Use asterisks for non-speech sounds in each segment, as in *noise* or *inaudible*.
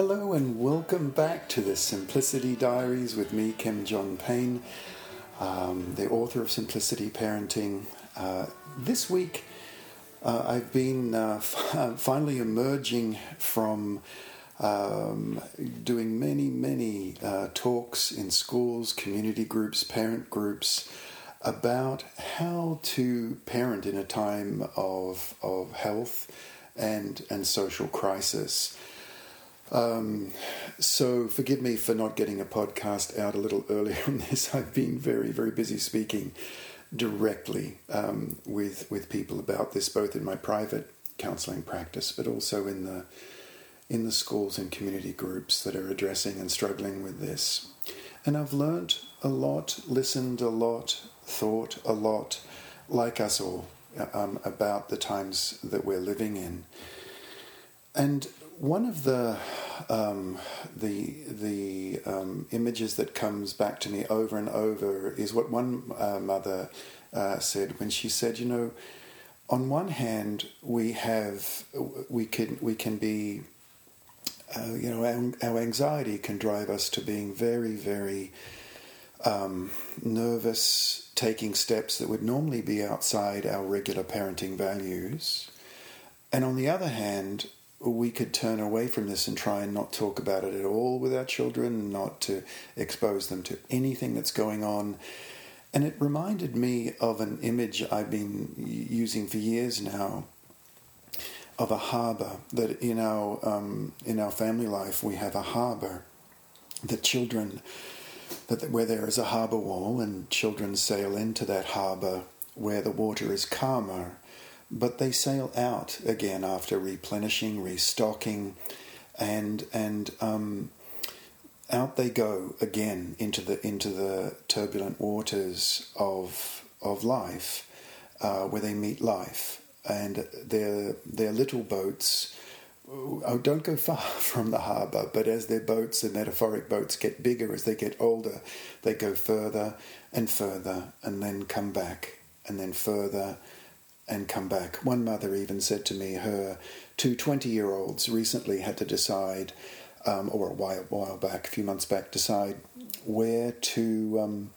Hello and welcome back to the Simplicity Diaries with me, Kim John Payne, um, the author of Simplicity Parenting. Uh, this week, uh, I've been uh, f- *laughs* finally emerging from um, doing many, many uh, talks in schools, community groups, parent groups about how to parent in a time of, of health and, and social crisis. Um, so forgive me for not getting a podcast out a little earlier on this. *laughs* I've been very, very busy speaking directly um, with with people about this, both in my private counselling practice, but also in the in the schools and community groups that are addressing and struggling with this. And I've learned a lot, listened a lot, thought a lot, like us all, um, about the times that we're living in. And one of the um, the the um, images that comes back to me over and over is what one uh, mother uh, said when she said, you know, on one hand we have we can we can be uh, you know our, anxiety can drive us to being very very um, nervous, taking steps that would normally be outside our regular parenting values, and on the other hand we could turn away from this and try and not talk about it at all with our children, not to expose them to anything that's going on. And it reminded me of an image I've been using for years now of a harbour. That in our um, in our family life we have a harbour that children that where there is a harbour wall and children sail into that harbour where the water is calmer but they sail out again after replenishing, restocking, and and um, out they go again into the into the turbulent waters of of life, uh, where they meet life, and their their little boats. Oh, don't go far *laughs* from the harbour, but as their boats, the metaphoric boats, get bigger as they get older, they go further and further and then come back and then further and come back. One mother even said to me her two 20 year olds recently had to decide, um, or a while, while back, a few months back, decide where to, um,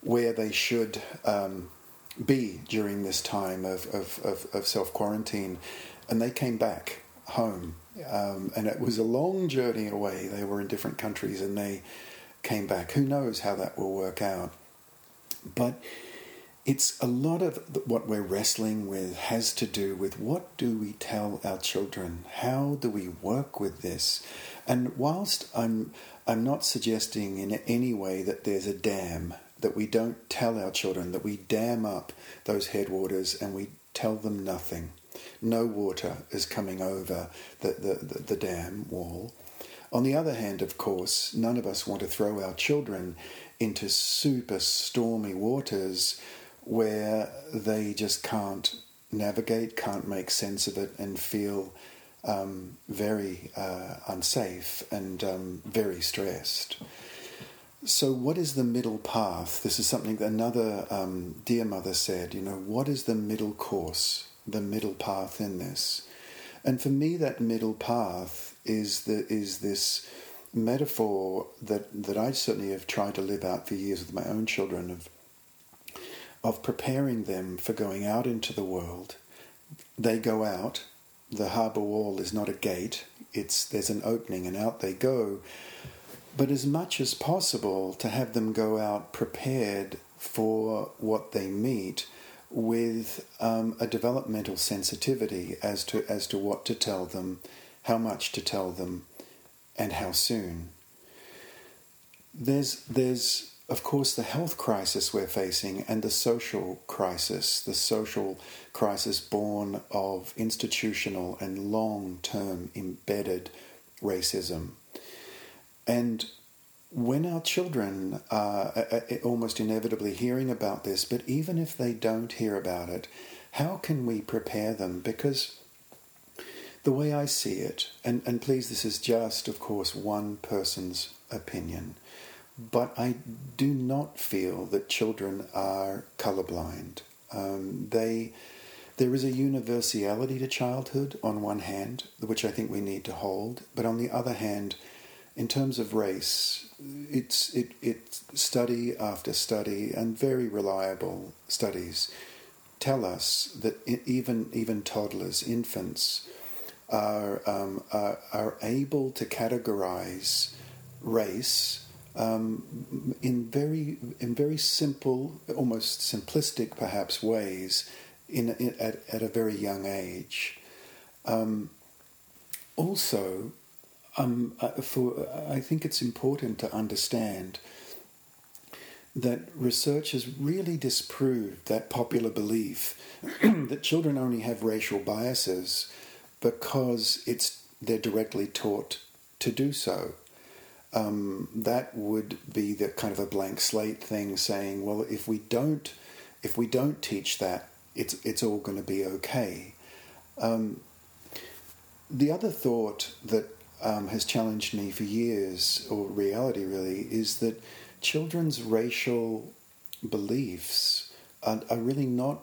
where they should um, be during this time of, of, of, of self quarantine. And they came back home. Um, and it was a long journey away. They were in different countries and they came back. Who knows how that will work out? But it's a lot of what we're wrestling with has to do with what do we tell our children? How do we work with this? And whilst I'm I'm not suggesting in any way that there's a dam that we don't tell our children that we dam up those headwaters and we tell them nothing. No water is coming over the, the, the, the dam wall. On the other hand, of course, none of us want to throw our children into super stormy waters where they just can't navigate, can't make sense of it, and feel um, very uh, unsafe and um, very stressed. So, what is the middle path? This is something that another um, dear mother said. You know, what is the middle course, the middle path in this? And for me, that middle path is the is this metaphor that that I certainly have tried to live out for years with my own children of of preparing them for going out into the world. They go out. The harbour wall is not a gate. It's there's an opening and out they go. But as much as possible to have them go out prepared for what they meet with um, a developmental sensitivity as to as to what to tell them, how much to tell them, and how soon. There's there's of course, the health crisis we're facing and the social crisis, the social crisis born of institutional and long term embedded racism. And when our children are almost inevitably hearing about this, but even if they don't hear about it, how can we prepare them? Because the way I see it, and, and please, this is just, of course, one person's opinion but I do not feel that children are colorblind. Um, they there is a universality to childhood on one hand, which I think we need to hold, but on the other hand, in terms of race, it's it study after study and very reliable studies tell us that even even toddlers, infants, are um, are, are, able to categorize race um, in very in very simple, almost simplistic, perhaps ways, in, in at, at a very young age. Um, also, um, uh, for I think it's important to understand that research has really disproved that popular belief *clears throat* that children only have racial biases because it's they're directly taught to do so. Um, that would be the kind of a blank slate thing, saying, "Well, if we don't, if we don't teach that, it's it's all going to be okay." Um, the other thought that um, has challenged me for years, or reality really, is that children's racial beliefs are, are really not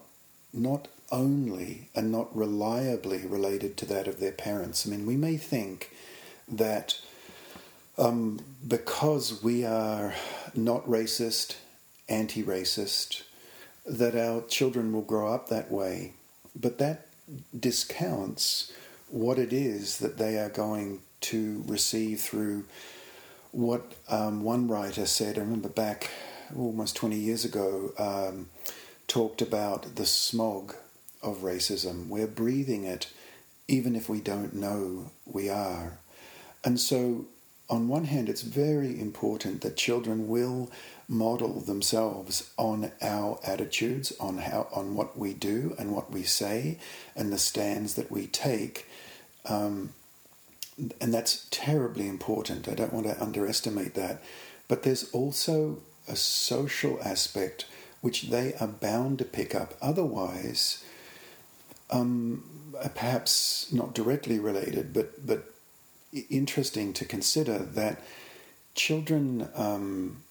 not only and not reliably related to that of their parents. I mean, we may think that um, because we are not racist, anti racist, that our children will grow up that way. But that discounts what it is that they are going to receive through what um, one writer said. I remember back almost 20 years ago, um, talked about the smog of racism. We're breathing it even if we don't know we are. And so, on one hand, it's very important that children will model themselves on our attitudes, on how, on what we do and what we say, and the stands that we take. Um, and that's terribly important. I don't want to underestimate that. But there's also a social aspect which they are bound to pick up. Otherwise, um, perhaps not directly related, but but interesting to consider that children, um,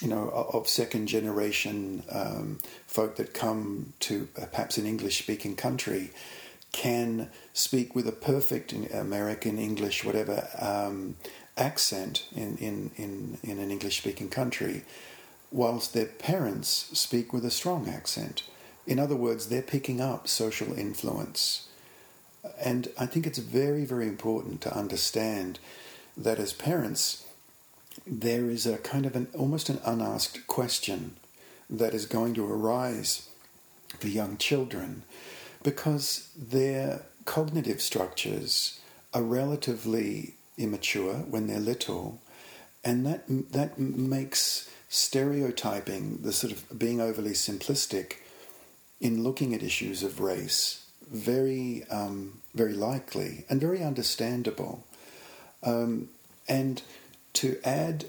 you know, of second generation um, folk that come to uh, perhaps an English speaking country can speak with a perfect American English, whatever um, accent in, in, in, in an English speaking country, whilst their parents speak with a strong accent. In other words, they're picking up social influence. And I think it's very, very important to understand that as parents, there is a kind of an almost an unasked question that is going to arise for young children because their cognitive structures are relatively immature when they're little, and that that makes stereotyping, the sort of being overly simplistic, in looking at issues of race very, um, very likely and very understandable. Um, and to add,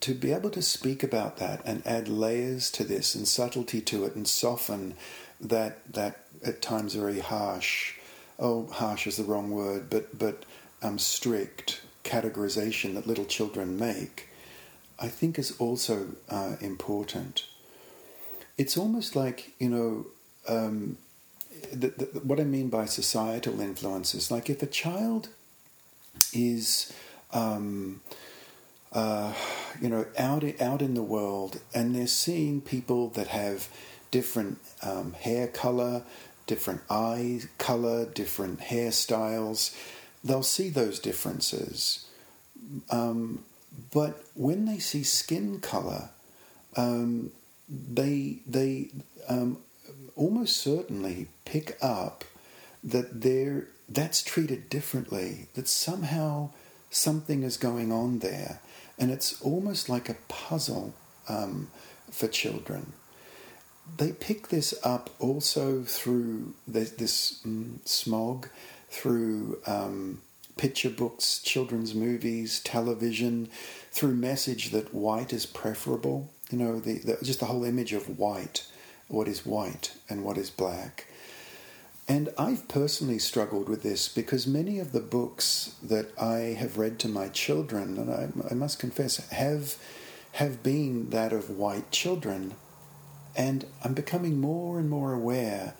to be able to speak about that and add layers to this and subtlety to it and soften that that at times very harsh, oh, harsh is the wrong word, but but um, strict categorization that little children make, I think is also uh, important. It's almost like you know um, the, the, what I mean by societal influences. Like if a child is, um, uh, you know, out out in the world and they're seeing people that have different um, hair color, different eye color, different hairstyles, they'll see those differences. Um, but when they see skin color, um, they they um, almost certainly pick up that there that's treated differently. That somehow something is going on there, and it's almost like a puzzle um, for children. They pick this up also through this, this mm, smog, through um, picture books, children's movies, television, through message that white is preferable. You know, the, the, just the whole image of white what is white and what is black. And I've personally struggled with this because many of the books that I have read to my children, and I, I must confess, have have been that of white children. And I'm becoming more and more aware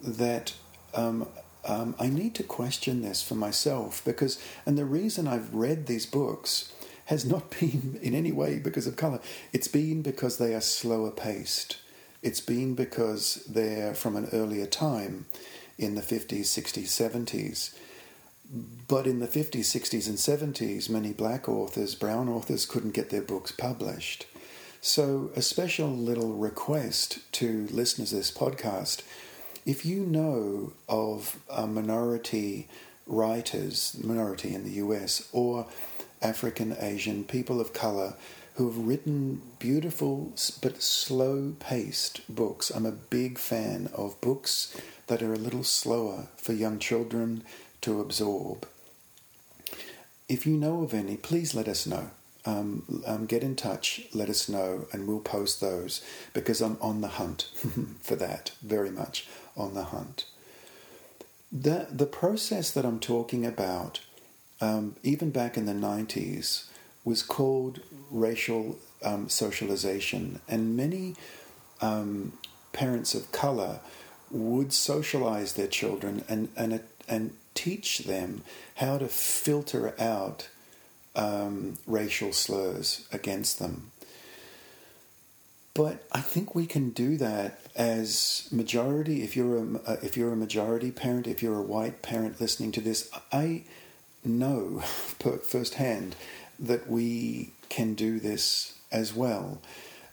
that um, um, I need to question this for myself because, and the reason I've read these books has not *laughs* been in any way because of color. It's been because they are slower paced. It's been because they're from an earlier time in the 50s, 60s, 70s. But in the 50s, 60s, and 70s, many black authors, brown authors couldn't get their books published. So, a special little request to listeners of this podcast if you know of a minority writers, minority in the US, or African, Asian, people of color who have written beautiful but slow paced books. I'm a big fan of books that are a little slower for young children to absorb. If you know of any, please let us know. Um, um, get in touch, let us know, and we'll post those because I'm on the hunt *laughs* for that, very much on the hunt. The, the process that I'm talking about um, even back in the 90s, was called racial um, socialization. And many um, parents of color would socialize their children and, and, and teach them how to filter out um, racial slurs against them. But I think we can do that as majority. If you're a uh, if you're a majority parent, if you're a white parent listening to this, I know *laughs* firsthand that we can do this as well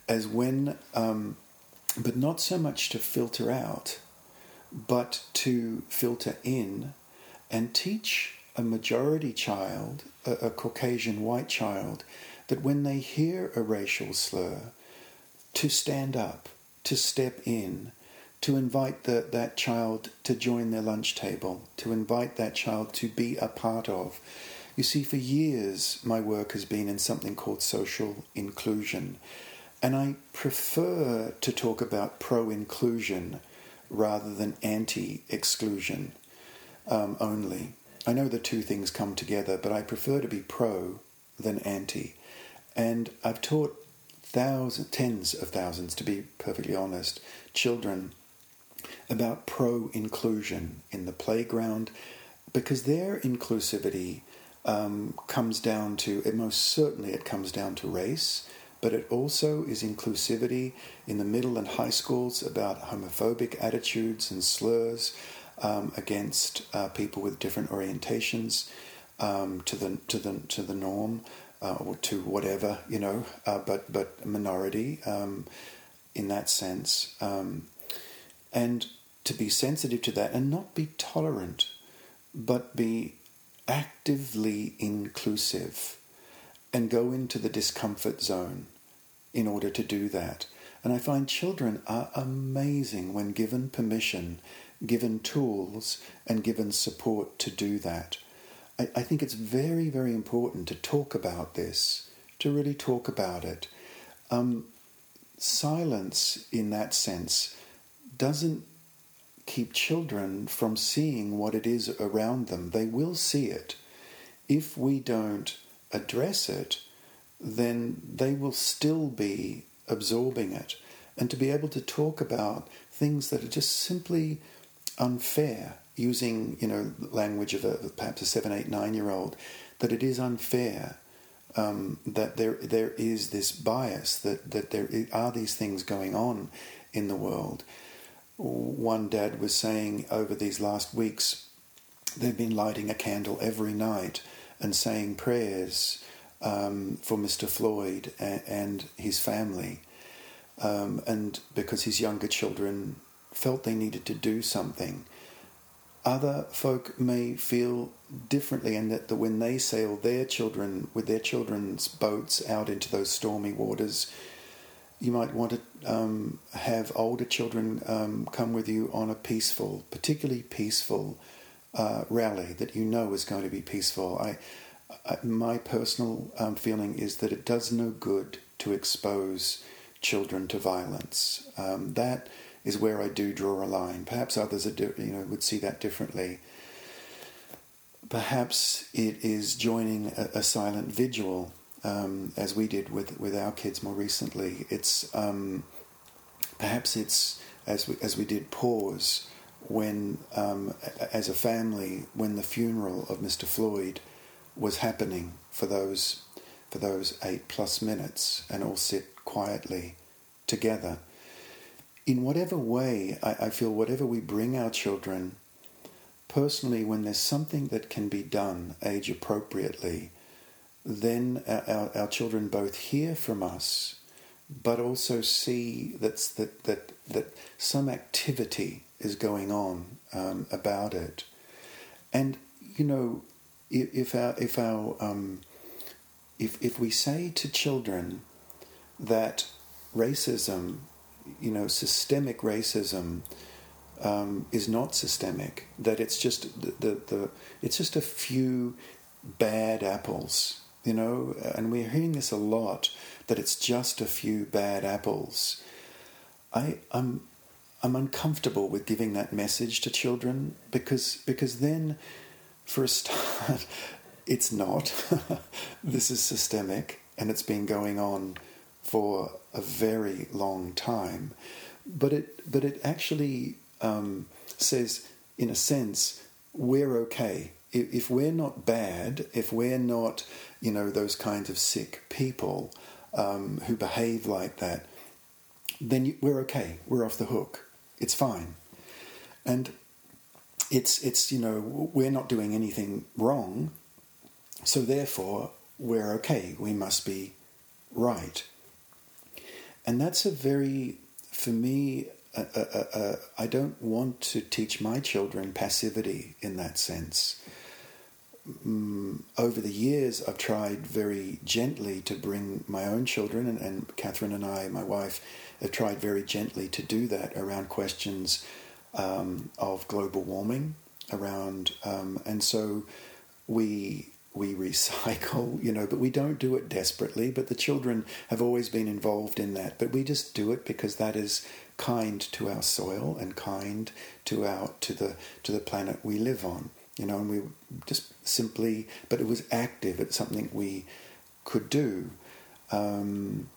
as when, um, but not so much to filter out, but to filter in and teach a majority child, a, a Caucasian white child, that when they hear a racial slur, to stand up, to step in, to invite the, that child to join their lunch table, to invite that child to be a part of. You see, for years, my work has been in something called social inclusion, and I prefer to talk about pro inclusion rather than anti exclusion um, only. I know the two things come together, but I prefer to be pro than anti. And I've taught thousands, tens of thousands, to be perfectly honest, children about pro inclusion in the playground because their inclusivity um, comes down to it most certainly it comes down to race but it also is inclusivity in the middle and high schools about homophobic attitudes and slurs um, against uh, people with different orientations um, to the to the to the norm uh, or to whatever you know, uh, but but minority um, in that sense. Um, and to be sensitive to that and not be tolerant, but be actively inclusive and go into the discomfort zone in order to do that. And I find children are amazing when given permission, given tools, and given support to do that. I, I think it's very, very important to talk about this, to really talk about it. Um, silence, in that sense, doesn't keep children from seeing what it is around them. They will see it. If we don't address it, then they will still be absorbing it. And to be able to talk about things that are just simply unfair, using you know language of a, perhaps a seven, eight, nine year old, that it is unfair. Um, that there there is this bias that that there are these things going on in the world, one dad was saying over these last weeks, they've been lighting a candle every night and saying prayers um, for Mr. Floyd and, and his family. Um, and because his younger children felt they needed to do something. Other folk may feel differently, and that the, when they sail their children with their children's boats out into those stormy waters, you might want to um, have older children um, come with you on a peaceful, particularly peaceful uh, rally that you know is going to be peaceful. I, I my personal um, feeling is that it does no good to expose children to violence. Um, that is where I do draw a line. Perhaps others are, you know, would see that differently. Perhaps it is joining a, a silent vigil um, as we did with, with our kids more recently. It's um, perhaps it's as we as we did pause when, um, as a family, when the funeral of Mr. Floyd was happening for those for those eight plus minutes and all sit quietly together. In whatever way, I, I feel whatever we bring our children, personally, when there's something that can be done age appropriately, then our, our, children both hear from us, but also see that's, that, that, that some activity is going on um, about it. And, you know, if, if our, if, our um, if, if we say to children that racism, you know, systemic racism, um, is not systemic. That it's just the, the, the, it's just a few bad apples you know, and we're hearing this a lot that it's just a few bad apples. I, I'm, I'm uncomfortable with giving that message to children because because then, for a start, *laughs* it's not. *laughs* this is systemic and it's been going on for a very long time. But it but it actually um, says, in a sense, we're okay if we're not bad, if we're not, you know, those kinds of sick people um, who behave like that, then you, we're okay. We're off the hook. It's fine. And it's, it's, you know, we're not doing anything wrong, so therefore we're okay. We must be right. And that's a very, for me, I don't want to teach my children passivity in that sense um, over the years, I've tried very gently to bring my own children, and, and, Catherine and I, my wife, have tried very gently to do that around questions um, of global warming, around, um, and so we we recycle, *laughs* you know, but we don't do it desperately. But the children have always been involved in that. But we just do it because that is kind to our soil and kind to our to the to the planet we live on you know, and we just simply, but it was active. It's something we could do. Um,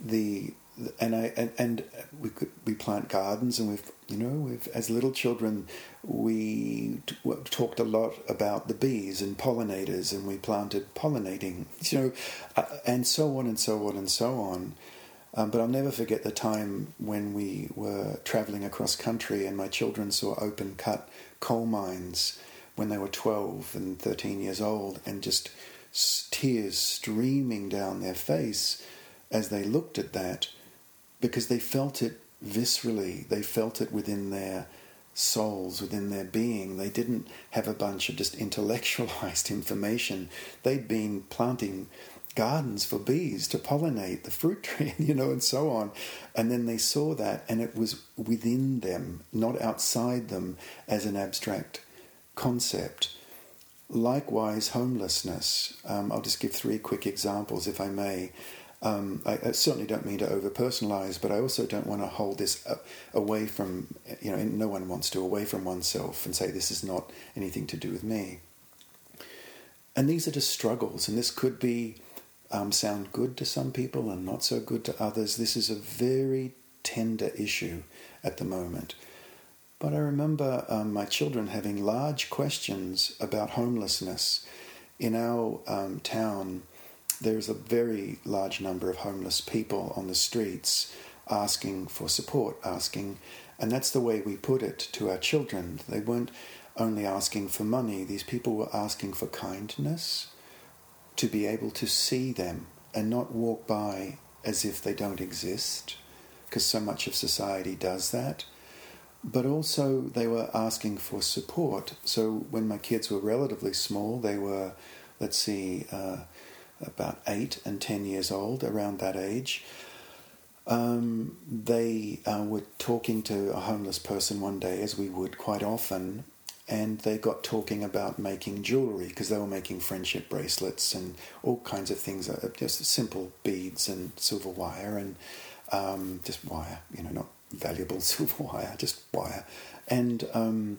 the and I and, and we could we plant gardens and we've you know we've as little children we t- talked a lot about the bees and pollinators and we planted pollinating *laughs* you know uh, and so on and so on and so on um, but I'll never forget the time when we were traveling across country and my children saw open cut coal mines when they were 12 and 13 years old and just tears streaming down their face as they looked at that because they felt it viscerally, they felt it within their souls, within their being. They didn't have a bunch of just intellectualized *laughs* information. They'd been planting gardens for bees to pollinate the fruit *laughs* tree, you know, and so on. And then they saw that, and it was within them, not outside them as an abstract concept. Likewise, homelessness. Um, I'll just give three quick examples, if I may. Um, I, I, certainly don't mean to over personalize, but I also don't want to hold this away from, you know, no one wants to, away from oneself and say this is not anything to do with me. And these are just struggles, and this could be um, sound good to some people and not so good to others. This is a very tender issue at the moment. But I remember um, my children having large questions about homelessness. In our um, town, there's a very large number of homeless people on the streets asking for support, asking, and that's the way we put it to our children. They weren't only asking for money, these people were asking for kindness, to be able to see them and not walk by as if they don't exist, because so much of society does that but also they were asking for support. So when my kids were relatively small, they were, let's see, uh, about eight and ten years old, around that age. Um, they uh, were talking to a homeless person one day, as we would quite often, and they got talking about making jewelry because they were making friendship bracelets and all kinds of things, uh, just simple beads and silver wire and um, just wire, you know, not valuable *laughs* silver wire, just wire. And um,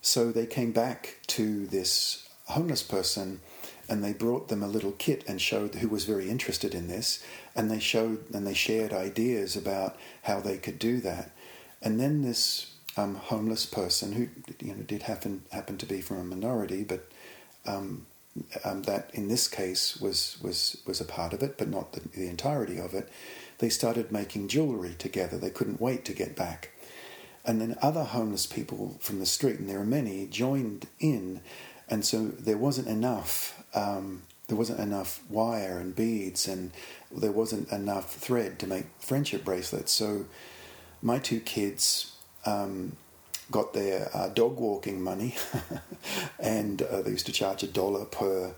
so they came back to this homeless person and they brought them a little kit and showed who was very interested in this and they showed and they shared ideas about how they could do that and then this um, homeless person who you know did happen happen to be from a minority, but um, um, that in this case was was was a part of it, but not the, the entirety of it. They started making jewelry together. They couldn't wait to get back, and then other homeless people from the street, and there are many, joined in, and so there wasn't enough. Um, there wasn't enough wire and beads, and there wasn't enough thread to make friendship bracelets. So my two kids um, got their uh, dog walking money, *laughs* and uh, they used to charge a dollar per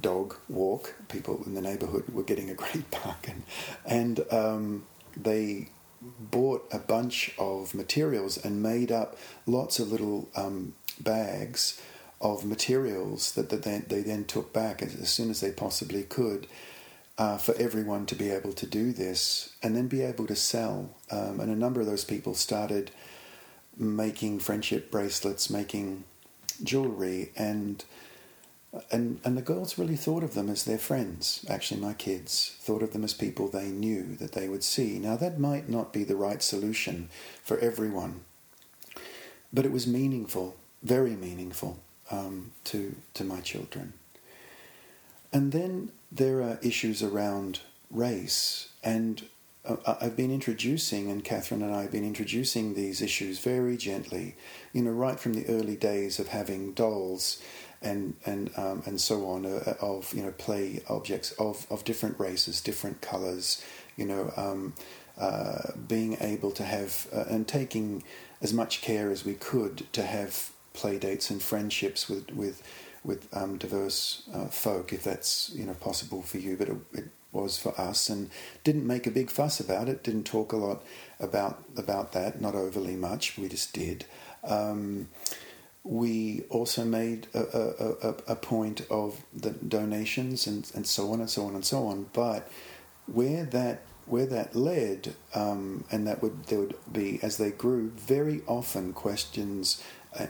dog walk. People in the neighborhood were getting a *laughs* great bargain, and, and um, they bought a bunch of materials and made up lots of little um, bags of materials that, that they, they then took back as, as soon as they possibly could. Uh, for everyone to be able to do this and then be able to sell. Um, and a number of those people started making friendship bracelets, making jewelry, and and and the girls really thought of them as their friends. Actually, my kids thought of them as people they knew that they would see. Now that might not be the right solution for everyone, but it was meaningful, very meaningful um, to to my children. And then there are issues around race and I've been introducing, and Catherine and I have been introducing these issues very gently, you know, right from the early days of having dolls and and um, and so on uh, of you know play objects of of different races, different colours, you know, um, uh, being able to have uh, and taking as much care as we could to have play dates and friendships with with with um, diverse uh, folk, if that's you know possible for you. But it, it was for us, and didn't make a big fuss about it. Didn't talk a lot about about that. Not overly much. We just did. Um, we also made a, a, a, point of the donations and, and so on and so on and so on. But where that where that led, um, and that would there would be as they grew, very often questions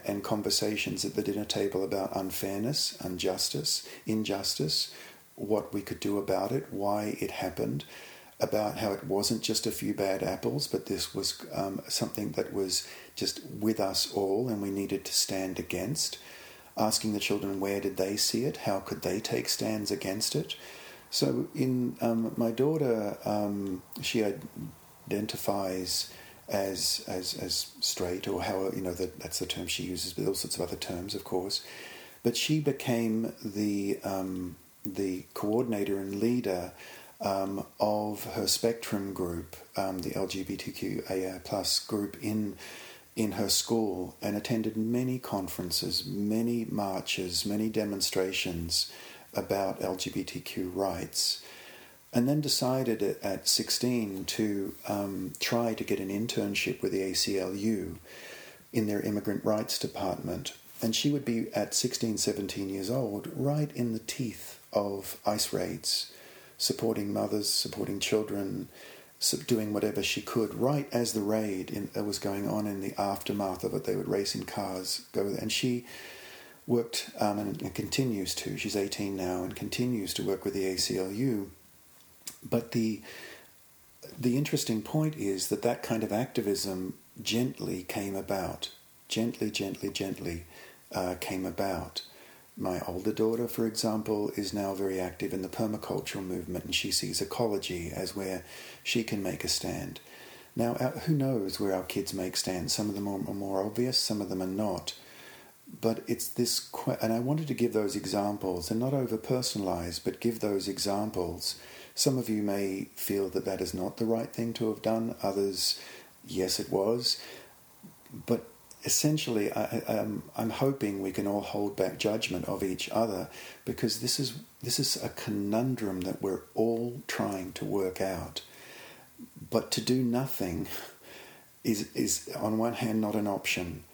and conversations at the dinner table about unfairness, injustice, injustice, what we could do about it, why it happened, about how it wasn't just a few bad apples, but this was um, something that was just with us all and we needed to stand against. Asking the children where did they see it, how could they take stands against it. So, in um, my daughter, um, she identifies as as as straight, or how you know that that's the term she uses, but all sorts of other terms, of course. But she became the um, the coordinator and leader um, of her Spectrum group, um, the LGBTQIA plus group in in her school, and attended many conferences, many marches, many demonstrations about LGBTQ rights, and then decided at 16 to um, try to get an internship with the ACLU in their immigrant rights department. And she would be at 16, 17 years old, right in the teeth of ICE raids, supporting mothers, supporting children, doing whatever she could. Right as the raid in, uh, was going on, in the aftermath of it, they would race in cars, go there, and she worked um, and, and continues to. She's 18 now and continues to work with the ACLU. But the the interesting point is that that kind of activism gently came about, gently, gently, gently uh, came about. My older daughter, for example, is now very active in the permacultural movement and she sees ecology as where she can make a stand. Now, uh, who knows where our kids make stands? Some of them are more obvious, some of them are not. But it's this, and I wanted to give those examples and not over personalize, but give those examples. Some of you may feel that that is not the right thing to have done, others, yes, it was. But essentially, I, am I'm hoping we can all hold back judgment of each other because this is this is a conundrum that we're all trying to work out. But to do nothing *laughs* is is on one hand not an option,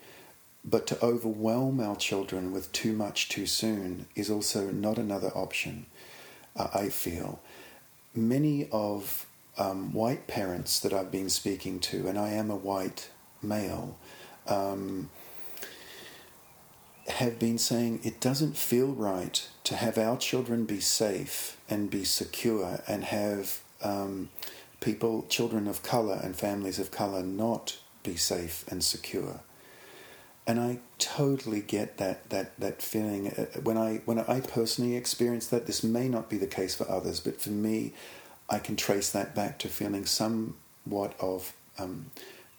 but to overwhelm our children with too much too soon is also not another option. Uh, I feel many of um, white parents that I've been speaking to, and I am a white male um, have been saying it doesn't feel right to have our children be safe and be secure and have um, people, children of colour and families of colour, not be safe and secure. And I totally get that that that feeling uh, when I when I personally experience that. This may not be the case for others, but for me, I can trace that back to feeling somewhat of um,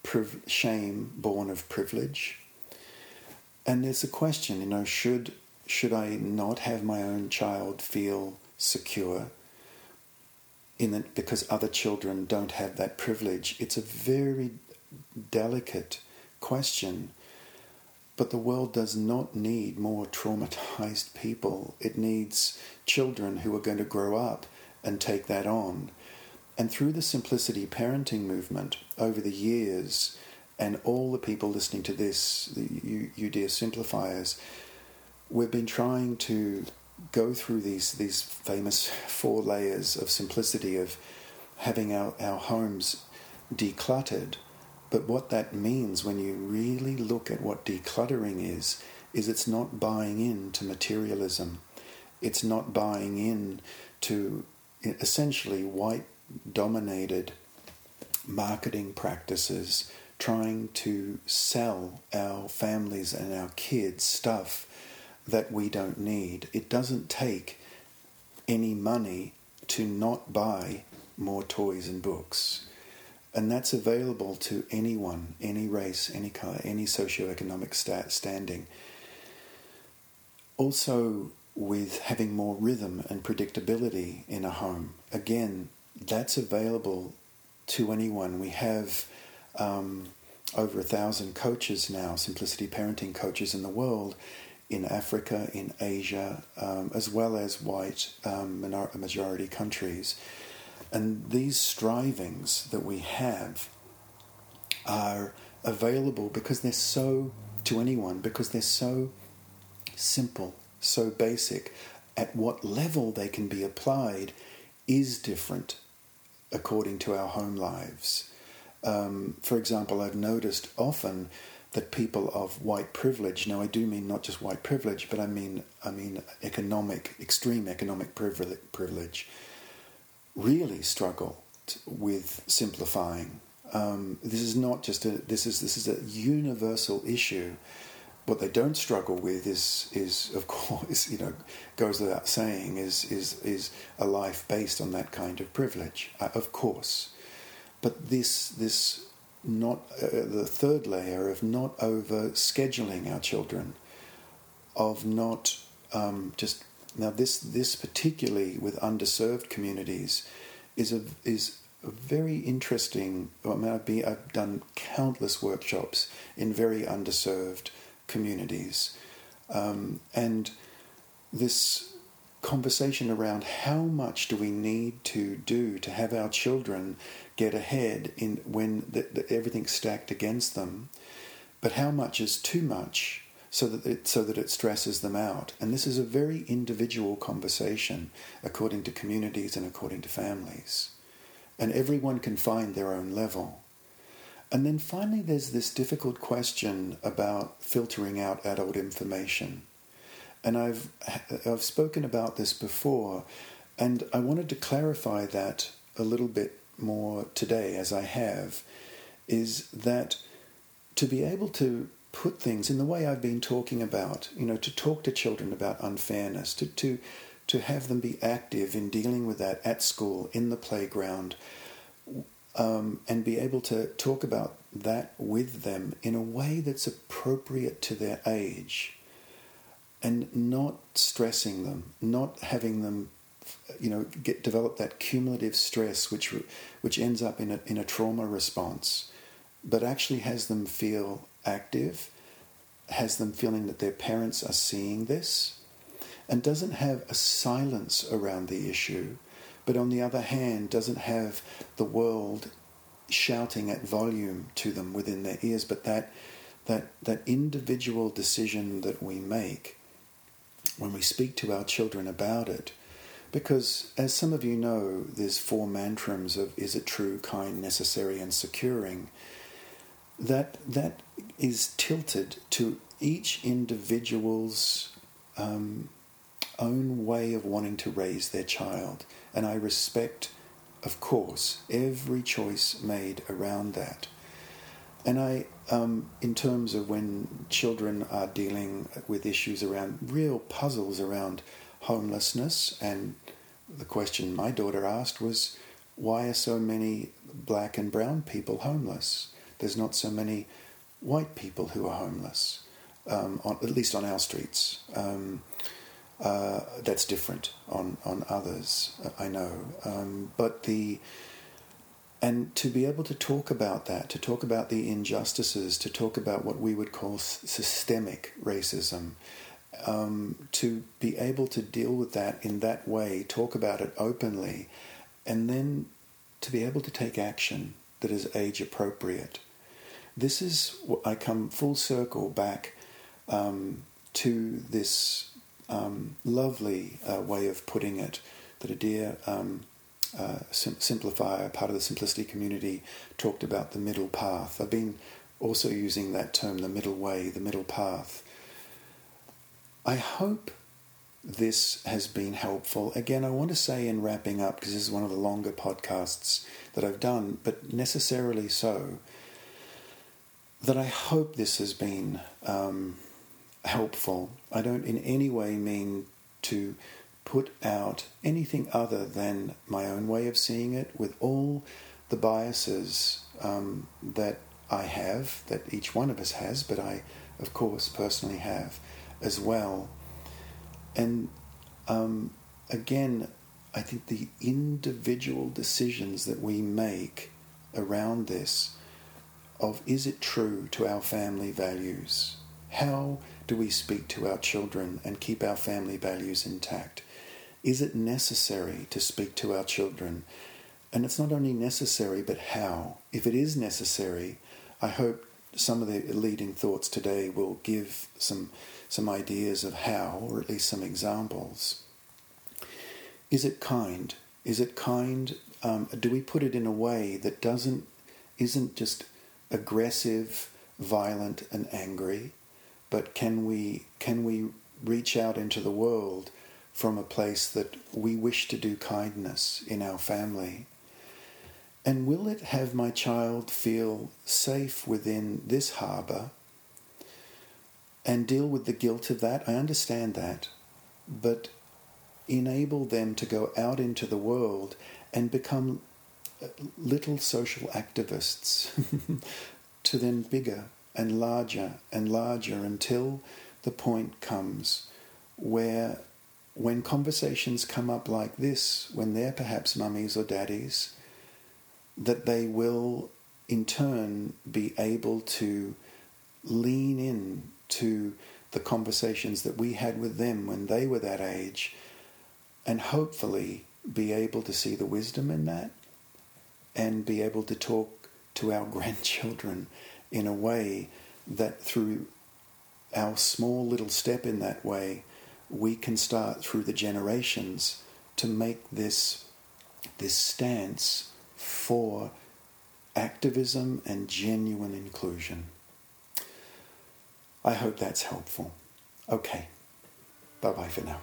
priv- shame born of privilege. And there's a question, you know, should should I not have my own child feel secure in that because other children don't have that privilege? It's a very delicate question. But the world does not need more traumatized people. It needs children who are going to grow up and take that on. And through the simplicity parenting movement over the years, and all the people listening to this, you, you dear simplifiers, we've been trying to go through these these famous four layers of simplicity of having our, our homes decluttered. But what that means when you really look at what decluttering is, is it's not buying in to materialism. It's not buying in to essentially white dominated marketing practices trying to sell our families and our kids stuff that we don't need. It doesn't take any money to not buy more toys and books. And that's available to anyone, any race, any color, any socioeconomic stat standing. Also, with having more rhythm and predictability in a home. Again, that's available to anyone. We have um, over a thousand coaches now, simplicity parenting coaches in the world, in Africa, in Asia, um, as well as white um, minor- majority countries. And these strivings that we have are available because they're so, to anyone, because they're so simple so basic, at what level they can be applied is different according to our home lives. Um, for example, I've noticed often that people of white privilege, now I do mean not just white privilege, but I mean I mean economic, extreme economic privilege, really struggle with simplifying. Um, this is not just a this is this is a universal issue what they don't struggle with is, is of course, *laughs* you know, goes without saying, is, is, is a life based on that kind of privilege, uh, of course. But this, this not, uh, the third layer of not over scheduling our children, of not um, just, now this, this particularly with underserved communities is a, is a very interesting, I mean, I've, been, I've done countless workshops in very underserved communities. Um, and this conversation around how much do we need to do to have our children get ahead in when the, the, everything's stacked against them, but how much is too much so that it, so that it stresses them out. And this is a very individual conversation according to communities and according to families. And everyone can find their own level. And then finally, there's this difficult question about filtering out adult information. And I've, I've spoken about this before, and I wanted to clarify that a little bit more today, as I have, is that to be able to put things in the way I've been talking about, you know, to talk to children about unfairness, to, to, to have them be active in dealing with that at school, in the playground, um, and be able to talk about that with them in a way that's appropriate to their age and not stressing them, not having them, you know, get develop that cumulative stress which which ends up in a in a trauma response, but actually has them feel active, has them feeling that their parents are seeing this, and doesn't have a silence around the issue, but on the other hand doesn't have the world shouting at volume to them within their ears, but that that that individual decision that we make when we speak to our children about it. Because, as some of you know, there's four mantrams of is it true, kind, necessary, and securing. That that is tilted to each individual's um, own way of wanting to raise their child, and I respect of course, every choice made around that. and I, um, in terms of when children are dealing with issues around real puzzles around homelessness, and the question my daughter asked was, why are so many black and brown people homeless? There's not so many white people who are homeless, um, on, at least on our streets. Um, uh, that's different on on others, I know. Um, but the and to be able to talk about that, to talk about the injustices, to talk about what we would call systemic racism, um, to be able to deal with that in that way, talk about it openly, and then to be able to take action that is age appropriate. This is I come full circle back um, to this um, lovely uh, way of putting it that a dear um, uh, sim- simplifier, part of the simplicity community, talked about the middle path. I've been also using that term, the middle way, the middle path. I hope this has been helpful. Again, I want to say in wrapping up, because this is one of the longer podcasts that I've done, but necessarily so, that I hope this has been um, helpful. I don't in any way mean to put out anything other than my own way of seeing it with all the biases um, that I have, that each one of us has, but I, of course, personally have as well. And um, again, I think the individual decisions that we make around this of is it true to our family values? How do we speak to our children and keep our family values intact? Is it necessary to speak to our children? And it's not only necessary, but how? If it is necessary, I hope some of the leading thoughts today will give some, some ideas of how, or at least some examples. Is it kind? Is it kind? Um, do we put it in a way that doesn't, isn't just aggressive, violent, and angry, but can we can we reach out into the world from a place that we wish to do kindness in our family? And will it have my child feel safe within this harbour and deal with the guilt of that? I understand that. But enable them to go out into the world and become uh, little social activists *laughs* to then bigger and larger and larger until the point comes where when conversations come up like this, when they're perhaps mummies or daddies, that they will in turn be able to lean in to the conversations that we had with them when they were that age and hopefully be able to see the wisdom in that and be able to talk to our *laughs* grandchildren in a way that through our small little step in that way we can start through the generations to make this this stance for activism and genuine inclusion. I hope that's helpful. Okay. Bye bye for now.